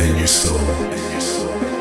and your soul.